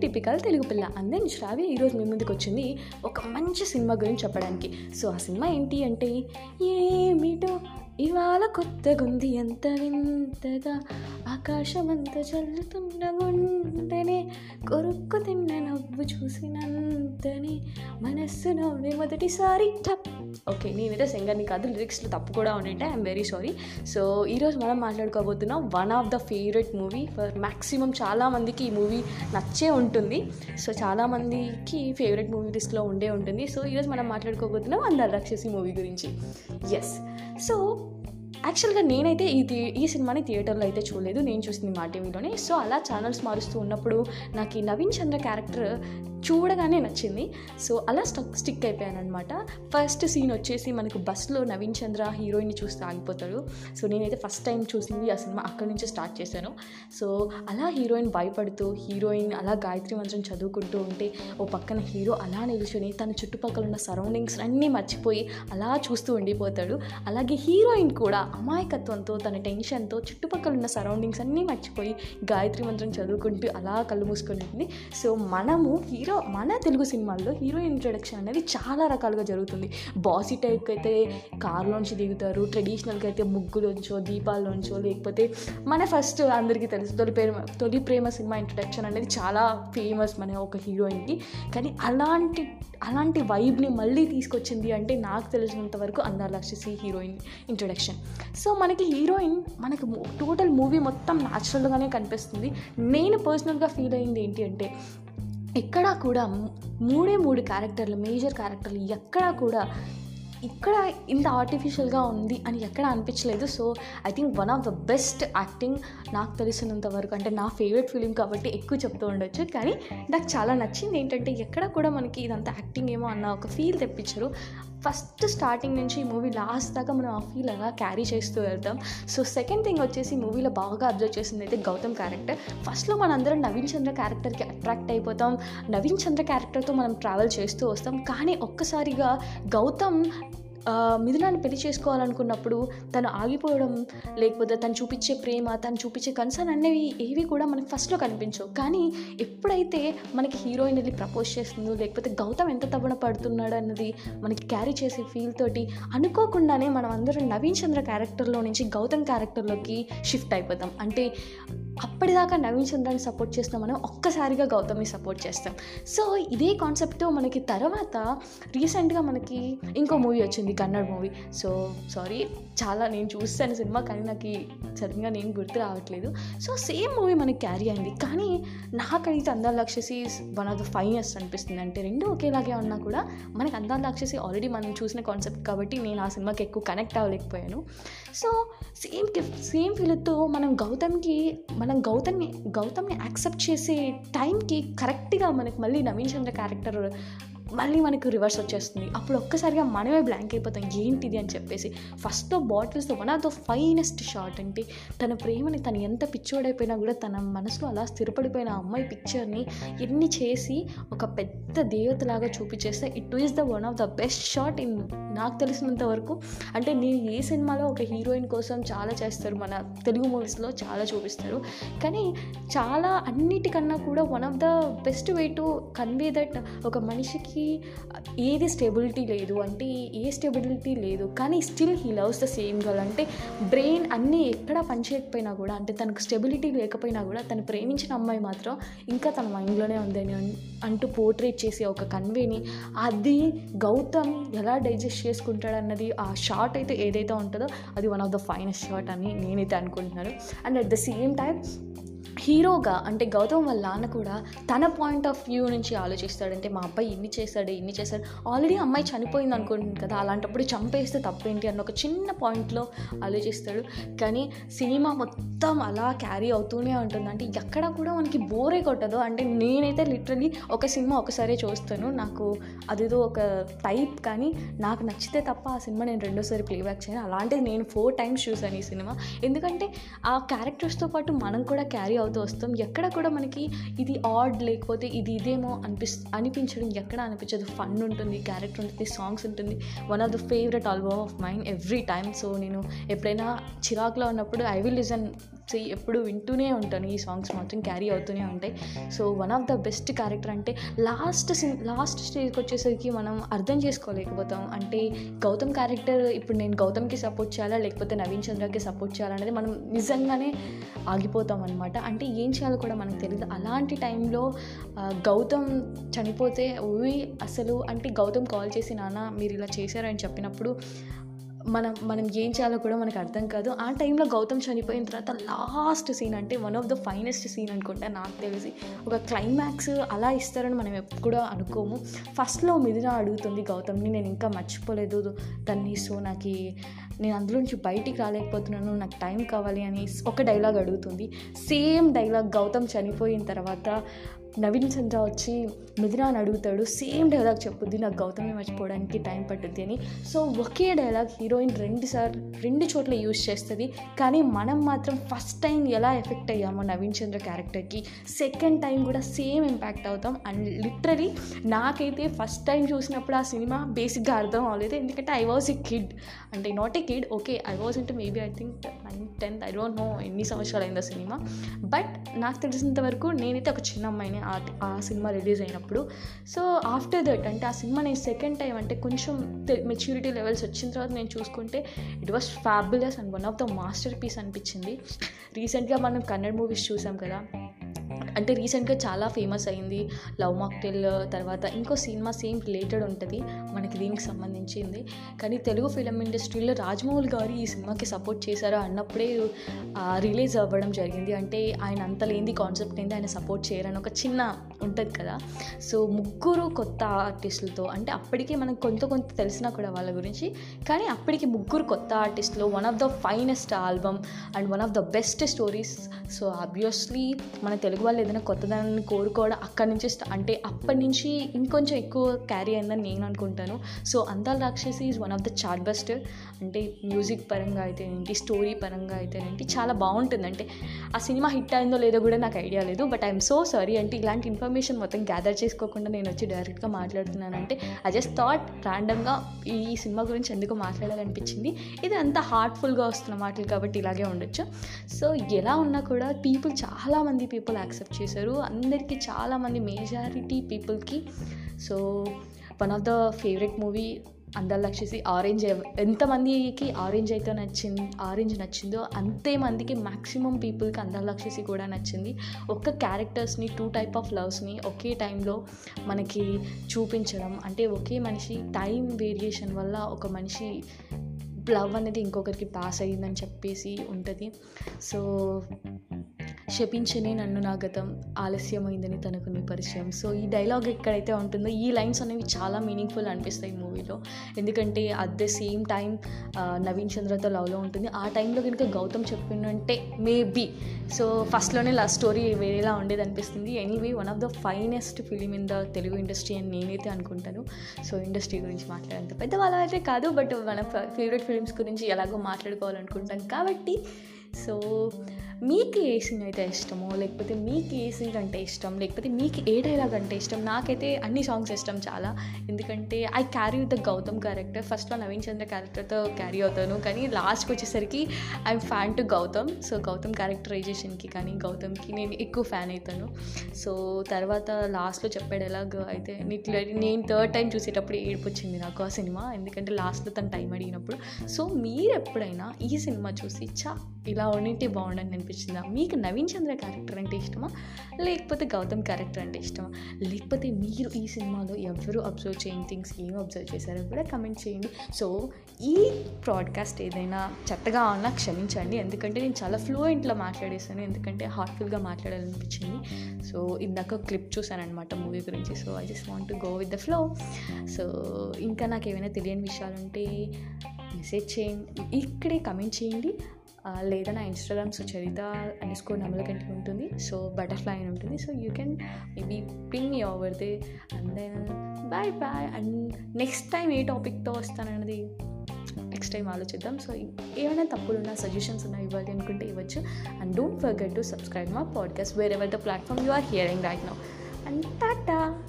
Typical Telugu పిల్ల. అందరి శ్రావ్య ఈరోజు మీ ముందుకు వచ్చింది ఒక మంచి సినిమా గురించి చెప్పడానికి. సో ఆ సినిమా ఏంటి అంటే ఏమిటో ఇవాళ కొత్తగుంది ఎంత వింతగా ఆకాశమంత చల్లుతున్న ఉంటేనే కొరుక్కు తిన్న నవ్వు చూసినంతనే మనస్సు నవ్వి మొదటిసారి. టప్ ఓకే నేనైతే సింగర్ని కాదు లిరిక్స్లో తప్పు కూడా ఉండింటే ఐఎమ్ వెరీ సారీ సో ఈరోజు మనం మాట్లాడుకోబోతున్నాం one of the favourite movie for maximum చాలామందికి ఈ మూవీ నచ్చే ఉంటుంది. సో చాలామందికి ఫేవరెట్ మూవీ లిస్ట్లో ఉండే ఉంటుంది. సో ఈరోజు మనం మాట్లాడుకోబోతున్నాం అందరు రాక్షసి మూవీ గురించి. ఎస్ సో యాక్చువల్గా నేనైతే ఈ థియే ఈ సినిమాని థియేటర్లో అయితే చూడలేదు. నేను చూసింది మా టీవీలోనే. సో అలా ఛానల్స్ మారుస్తూ ఉన్నప్పుడు నాకు ఈ నవీన్ చంద్ర క్యారెక్టర్ చూడగానే నచ్చింది. సో అలా స్టక్ స్టిక్ అయిపోయాను అనమాట ఫస్ట్ సీన్ వచ్చేసి మనకు బస్సులో నవీన్ చంద్ర హీరోయిన్ని చూస్తే ఆగిపోతాడు. సో నేనైతే ఫస్ట్ టైం చూసింది ఆ సినిమా అక్కడి నుంచి స్టార్ట్ చేశాను. సో అలా హీరోయిన్ భయపడుతూ హీరోయిన్ అలా గాయత్రి మంత్రం చదువుకుంటూ ఉంటే ఓ పక్కన హీరో అలా నిల్చొని తన చుట్టుపక్కల ఉన్న సరౌండింగ్స్ అన్నీ మర్చిపోయి అలా చూస్తూ ఉండిపోతాడు. అలాగే హీరోయిన్ కూడా అమాయకత్వంతో తన టెన్షన్తో చుట్టుపక్కల ఉన్న సరౌండింగ్స్ అన్నీ మర్చిపోయి గాయత్రి మంత్రం చదువుకుంటూ అలా కళ్ళు మూసుకొని ఉంటుంది సో మనము హీరో మన తెలుగు సినిమాల్లో హీరోయిన్ ఇంట్రడక్షన్ అనేది చాలా రకాలుగా జరుగుతుంది. బాసీ టైప్కి అయితే కార్లోంచి దిగుతారు ట్రెడిషనల్కి అయితే ముగ్గులోంచో దీపాల్లోంచో లేకపోతే మన ఫస్ట్ అందరికీ తెలుసు తొలి ప్రేమ తొలి ప్రేమ సినిమా ఇంట్రడక్షన్ అనేది చాలా ఫేమస్ మన ఒక హీరోయిన్కి. కానీ అలాంటి అలాంటి వైబ్ని మళ్ళీ తీసుకొచ్చింది అంటే నాకు తెలిసినంత వరకు అందాలక్షసి హీరోయిన్ ఇంట్రడక్షన్. సో మనకి హీరోయిన్ మనకి టోటల్ మూవీ మొత్తం న్యాచురల్గానే కనిపిస్తుంది. నేను పర్సనల్గా ఫీల్ అయింది ఏంటి అంటే ఎక్కడా కూడా మూడే మూడు క్యారెక్టర్లు మేజర్ క్యారెక్టర్లు ఎక్కడా కూడా ఇక్కడ ఇంత ఆర్టిఫిషియల్గా ఉంది అని ఎక్కడ అనిపించలేదు. So I think one of the best acting నాకు తెలిసినంత వరకు అంటే నా ఫేవరెట్ ఫిలిం కాబట్టి ఎక్కువ చెప్తూ ఉండొచ్చు. కానీ నాకు చాలా నచ్చింది ఏంటంటే ఎక్కడ కూడా మనకి ఇదంతా యాక్టింగ్ ఏమో అన్న ఒక ఫీల్ తెప్పించారు. ఫస్ట్ స్టార్టింగ్ నుంచి ఈ మూవీ లాస్ట్ దాకా మనం ఆ ఫీల్ అలా క్యారీ చేస్తూ వెళ్తాం. సో సెకండ్ థింగ్ వచ్చేసి మూవీలో బాగా అబ్జర్వ్ చేసింది అయితే గౌతమ్ క్యారెక్టర్. ఫస్ట్లో మనందరం నవీన్ చంద్ర క్యారెక్టర్కి అట్రాక్ట్ అయిపోతాం. నవీన్ చంద్ర క్యారెక్టర్తో మనం ట్రావెల్ చేస్తూ వస్తాం. కానీ ఒక్కసారిగా గౌతమ్ మిథునాన్ని పెళ్ళి చేసుకోవాలనుకున్నప్పుడు తను ఆగిపోవడం లేకపోతే తను చూపించే ప్రేమ తను చూపించే కన్సర్న్ అనేవి ఏవి కూడా మనకి ఫస్ట్లో కనిపించవు. కానీ ఎప్పుడైతే మనకి హీరోయిన్ వెళ్ళి ప్రపోజ్ చేస్తుందో లేకపోతే గౌతమ్ ఎంత తవ్వన పడుతున్నాడు అన్నది మనకి క్యారీ చేసే ఫీల్ తోటి అనుకోకుండానే మనం అందరం నవీన్ చంద్ర క్యారెక్టర్లో నుంచి గౌతమ్ క్యారెక్టర్లోకి షిఫ్ట్ అయిపోతాం. అంటే అప్పటిదాకా నవీన్ చంద్రాన్ని సపోర్ట్ చేసిన మనం ఒక్కసారిగా గౌతమ్ని సపోర్ట్ చేస్తాం. సో ఇదే కాన్సెప్ట్తో మనకి తర్వాత రీసెంట్గా మనకి ఇంకో మూవీ వచ్చింది కన్నడ మూవీ. సో సారీ చాలా నేను చూస్తాను సినిమా కానీ నాకు సడన్గా నేను గుర్తు రావట్లేదు. సో సేమ్ మూవీ మనకి క్యారీ అయింది. కానీ నాకైతే Andala Rakshasi one of the finest అనిపిస్తుంది. అంటే రెండు ఒకేలాగే ఉన్నా కూడా మనకి అందాల రాక్షసి ఆల్రెడీ మనం చూసిన కాన్సెప్ట్ కాబట్టి నేను ఆ సినిమాకి ఎక్కువ కనెక్ట్ అవ్వలేకపోయాను. సో సేమ్ సేమ్ ఫీల్తో మనం గౌతమ్కి మనం గౌతమ్ని గౌతమ్ని యాక్సెప్ట్ చేసే టైంకి కరెక్ట్గా మనకి మళ్ళీ నవీన్ చంద్ర క్యారెక్టర్ మళ్ళీ మనకు రివర్స్ వచ్చేస్తుంది. అప్పుడు ఒక్కసారిగా మనమే బ్లాంక్ అయిపోతాం. ఏంటిది అని చెప్పేసి. First బాటిల్స్తో one of the finest shot అంటే తన ప్రేమని తను ఎంత పిచ్చోడైపోయినా కూడా తన మనసులో అలా స్థిరపడిపోయిన అమ్మాయి పిక్చర్ని ఎన్ని చేసి ఒక పెద్ద దేవతలాగా చూపించేస్తే it is the one of the best shot in నాకు తెలిసినంత వరకు. అంటే నేను ఏ సినిమాలో ఒక హీరోయిన్ కోసం చాలా చేస్తారు. మన తెలుగు మూవీస్లో చాలా చూపిస్తారు. కానీ చాలా అన్నిటికన్నా కూడా one of the best way to convey that ఒక మనిషికి ఏది స్టెబిలిటీ లేదు అంటే ఏ స్టెబిలిటీ లేదు కానీ still he loves the same girl అంటే బ్రెయిన్ అన్నీ ఎక్కడ పనిచేయకపోయినా కూడా అంటే తనకు స్టెబిలిటీ లేకపోయినా కూడా తను ప్రేమించిన అమ్మాయి మాత్రం ఇంకా తన మైండ్లోనే ఉందని అంటూ పోర్ట్రేట్ చేసే ఒక కన్వేని అది గౌతమ్ ఎలా డైజెస్ట్ చేసుకుంటాడన్నది ఆ షార్ట్ అయితే ఏదైతే ఉంటుందో అది one of the finest shot అని నేనైతే అనుకుంటున్నాను. And at the same time హీరోగా అంటే గౌతమ్ వాళ్ళ నాన్న కూడా తన పాయింట్ ఆఫ్ వ్యూ నుంచి ఆలోచిస్తాడంటే మా అబ్బాయి ఇన్ని చేశాడు ఇన్ని చేశాడు. ఆల్రెడీ అమ్మాయి చనిపోయింది అనుకుంటుంది కదా అలాంటప్పుడు చంపేస్తే తప్పేంటి? అన్న ఒక చిన్న పాయింట్లో ఆలోచిస్తాడు. కానీ సినిమా మొత్తం అలా క్యారీ అవుతూనే ఉంటుంది. అంటే ఎక్కడ కూడా మనకి బోరే కొట్టదు. అంటే నేనైతే లిటరలీ ఒక సినిమా ఒకసారి చూస్తాను. నాకు అదేదో ఒక టైప్ కానీ నాకు నచ్చితే తప్ప ఆ సినిమా నేను రెండోసారి ప్లేబ్యాక్ చేయను. అలాంటిది నేను ఫోర్ టైమ్స్ చూసాను ఈ సినిమా. ఎందుకంటే ఆ క్యారెక్టర్స్తో పాటు మనం కూడా క్యారీ అవుతూ వస్తాం. ఎక్కడ కూడా మనకి ఇది ఆడ్ లేకపోతే ఇది ఇదేమో అనిపిస్ అనిపించడం ఎక్కడ అనిపించదు. ఫన్ ఉంటుంది క్యారెక్టర్ ఉంటుంది సాంగ్స్ ఉంటుంది. One of the favourite album of mind every time so నేను ఎప్పుడైనా చిరాకులో ఉన్నప్పుడు ఐ విల్ లిజన్ సో ఎప్పుడు వింటూనే ఉంటాను. ఈ సాంగ్స్ మాత్రం క్యారీ అవుతూనే ఉంటాయి. So one of the best character అంటే లాస్ట్ సిన్ లాస్ట్ స్టేజ్కి వచ్చేసరికి మనం అర్థం చేసుకోలేకపోతాం. అంటే గౌతమ్ క్యారెక్టర్ ఇప్పుడు నేను గౌతమ్కి సపోర్ట్ చేయాలా? లేకపోతే నవీన్ చంద్రకి సపోర్ట్ చేయాలనేది మనం నిజంగానే ఆగిపోతాం అనమాట అంటే ఏం చేయాలో కూడా మనకు తెలియదు అలాంటి టైంలో గౌతమ్ చనిపోతే ఊవి అసలు అంటే గౌతమ్ కాల్ చేసి నాన్న మీరు ఇలా చేశారని చెప్పినప్పుడు మనం మనం ఏం చేయాలో కూడా మనకు అర్థం కాదు. ఆ టైంలో గౌతమ్ చనిపోయిన తర్వాత లాస్ట్ సీన్ అంటే one of the finest scene అనుకుంటా నాకు తెలిసి. ఒక క్లైమాక్స్ అలా ఇస్తారని మనం ఎప్పుడు అనుకోము. ఫస్ట్లో మిథున అడుగుతుంది గౌతమ్ని నేను ఇంకా మర్చిపోలేదు. దాన్ని సో నాకు నేను అందులోంచి బయటికి రాలేకపోతున్నాను. నాకు టైం కావాలి అని ఒక డైలాగ్ అడుగుతుంది. సేమ్ డైలాగ్ గౌతమ్ చనిపోయిన తర్వాత నవీన్ చంద్ర వచ్చి మిథున అని అడుగుతాడు. సేమ్ డైలాగ్ చెప్పుద్ది నాకు గౌతమి మర్చిపోవడానికి టైం పట్టుద్ది అని. సో ఒకే డైలాగ్ హీరోయిన్ రెండు సార్ రెండు చోట్ల యూజ్ చేస్తుంది. కానీ మనం మాత్రం ఫస్ట్ టైం ఎలా ఎఫెక్ట్ అయ్యామో నవీన్ చంద్ర క్యారెక్టర్కి సెకండ్ టైం కూడా సేమ్ ఇంపాక్ట్ అవుతాం. అండ్ లిటరలీ నాకైతే ఫస్ట్ టైం చూసినప్పుడు ఆ సినిమా బేసిక్గా అర్థం అవ్వలేదు. ఎందుకంటే ఐ వాజ్ ఎ కిడ్ అంటే not a kid okay I was అంటే maybe I think nine tenth I don't know ఎన్ని సంవత్సరాలు అయింది ఆ సినిమా. బట్ నాకు తెలిసినంత వరకు నేనైతే ఒక చిన్న అమ్మాయిని ఆ ఆ సినిమా రిలీజ్ అయినప్పుడు. సో ఆఫ్టర్ దట్ అంటే ఆ సినిమా నేను సెకండ్ టైం అంటే కొంచెం మెచ్యూరిటీ లెవెల్స్ వచ్చిన తర్వాత నేను చూసుకుంటే it was fabulous and one of the masterpiece అనిపించింది. రీసెంట్గా మనం కన్నడ మూవీస్ చూసాం కదా. అంటే రీసెంట్గా చాలా ఫేమస్ అయింది లవ్ మాక్టెల్ తర్వాత ఇంకో సినిమా సేమ్ రిలేటెడ్ ఉంటుంది మనకి దీనికి సంబంధించింది. కానీ తెలుగు ఫిలిం ఇండస్ట్రీలో రాజమౌళి గారు ఈ సినిమాకి సపోర్ట్ చేశారా అన్నప్పుడే రిలీజ్ అవ్వడం జరిగింది. అంటే ఆయన అంత లేని కాన్సెప్ట్ ఏంది ఆయన సపోర్ట్ చేయరని ఒక చిన్న ఉంటుంది కదా. సో ముగ్గురు కొత్త ఆర్టిస్టులతో అంటే అప్పటికే మనకు కొంత కొంత తెలిసినా కూడా వాళ్ళ గురించి కానీ అప్పటికి ముగ్గురు కొత్త ఆర్టిస్టులు one of the finest album and one of the best stories so obviously మన తెలుగు వాళ్ళు ఏదైనా కొత్తదాన్ని కోరుకోవడం అక్కడి నుంచి అంటే అప్పటి నుంచి ఇంకొంచెం ఎక్కువ క్యారీ అయిందని నేను అనుకుంటాను. So Andala Rakshasi is one of the chart buster అంటే మ్యూజిక్ పరంగా అయితే ఏంటి స్టోరీ పరంగా అయితే ఏంటి చాలా బాగుంటుంది. అంటే ఆ సినిమా హిట్ అయిందో లేదో కూడా నాకు ఐడియా లేదు. బట్ ఐఎమ్ సో సారీ అంటే ఇలాంటి ఇన్ఫర్మేషన్ మొత్తం గ్యాదర్ చేసుకోకుండా నేను వచ్చి డైరెక్ట్గా మాట్లాడుతున్నానంటే ఐ జస్ట్ థాట్ ర్యాండమ్గా ఈ సినిమా గురించి ఎందుకు మాట్లాడాలనిపించింది. ఇది అంత హార్ట్ఫుల్గా వస్తున్న మాటలు కాబట్టి ఇలాగే ఉండొచ్చు. సో ఎలా ఉన్నా కూడా పీపుల్ చాలామంది పీపుల్ యాక్సెప్ట్ చేశారు. అందరికీ చాలామంది మేజారిటీ పీపుల్కి so one of the favourite movie అందరిలో వచ్చేసి ఆరెంజ్ ఎంతమందికి ఆరెంజ్ అయితే నచ్చింది ఆరెంజ్ నచ్చిందో అంతే మందికి మ్యాక్సిమం పీపుల్కి అందరిలో వచ్చేసి కూడా నచ్చింది. ఒక్క క్యారెక్టర్స్ని టూ టైప్ ఆఫ్ లవ్స్ని ఒకే టైంలో మనకి చూపించడం. అంటే ఒకే మనిషి టైం వేరియేషన్ వల్ల ఒక మనిషి లవ్ అనేది ఇంకొకరికి పాస్ అయ్యిందని చెప్పేసి ఉంటుంది. సో శపించని నన్ను నా గతం ఆలస్యమైందని తనకు నీ పరిచయం. సో ఈ డైలాగ్ ఎక్కడైతే ఉంటుందో ఈ లైన్స్ అనేవి చాలా మీనింగ్ఫుల్ అనిపిస్తాయి మూవీలో. ఎందుకంటే at the same time Naveen చంద్రతో లవ్లో ఉంటుంది. ఆ టైంలో కనుక గౌతమ్ చెప్పిందంటే మేబీ. సో ఫస్ట్లోనే లవ్ స్టోరీ వేరేలా ఉండేది అనిపిస్తుంది. Anyway one of the finest film in the Telugu industry అని నేనైతే అనుకుంటాను. సో ఇండస్ట్రీ గురించి మాట్లాడేంత పెద్దవాళ్ళ అయితే కాదు బట్ మన ఫేవరెట్ ఫిలిమ్స్ గురించి ఎలాగో మాట్లాడుకోవాలనుకుంటాం కాబట్టి. సో మీకు ఏ సీన్ అయితే ఇష్టమో లేకపోతే మీకు ఏ సీన్ అంటే ఇష్టం లేకపోతే మీకు ఏ డైలాగ్ అంటే ఇష్టం? నాకైతే అన్ని సాంగ్స్ ఇష్టం చాలా. ఎందుకంటే I carry the Gautham character ఫస్ట్లో నవీన్ చంద్ర క్యారెక్టర్తో క్యారీ అవుతాను. కానీ లాస్ట్కి వచ్చేసరికి I'm fan to Gautham so Gautham క్యారెక్టరైజేషన్కి కానీ గౌతమ్కి నేను ఎక్కువ ఫ్యాన్ అవుతాను. సో తర్వాత లాస్ట్లో చెప్పాడు ఎలాగ అయితే నీకు నేను థర్డ్ టైం చూసేటప్పుడు ఏడుపు వచ్చింది నాకు ఆ సినిమా. ఎందుకంటే లాస్ట్లో తను టైం అడిగినప్పుడు. సో మీరు ఎప్పుడైనా ఈ సినిమా చూసి చా ఇలా ఉండింటే బాగుండని అనిపించిందా మీకు నవీన్ చంద్ర క్యారెక్టర్ అంటే ఇష్టమా? లేకపోతే గౌతమ్ క్యారెక్టర్ అంటే ఇష్టమా? లేకపోతే మీరు ఈ సినిమాలో ఎవరు అబ్జర్వ్ చేయని థింగ్స్ ఏం అబ్జర్వ్ చేశారో కూడా కమెంట్ చేయండి. సో ఈ ప్రాడ్కాస్ట్ ఏదైనా చెత్తగా ఉన్నా క్షమించండి. ఎందుకంటే నేను చాలా ఫ్లూయెంట్లో మాట్లాడేసాను ఎందుకంటే హార్ట్ఫుల్గా మాట్లాడాలనిపించింది. సో ఇందాక క్లిప్ చూసాను అనమాట మూవీ గురించి. So I just want to go with the flow so ఇంకా నాకు ఏమైనా తెలియని విషయాలు ఉంటే మెసేజ్ చేయండి. ఇక్కడే కమెంట్ చేయండి. లేదా నా Instagram Sucharitha and score Nammalakanti ఉంటుంది. సో బటర్ఫ్లై అని ఉంటుంది. So you can maybe ping me over there and then bye bye and next time ఏ టాపిక్తో వస్తానన్నది నెక్స్ట్ టైం ఆలోచిద్దాం. సో ఏమైనా తప్పులున్నా సజెషన్స్ ఉన్నా ఇవ్వాలి అనుకుంటే ఇవ్వచ్చు. And don't forget to subscribe my podcast wherever the platform you are hearing right now and tata!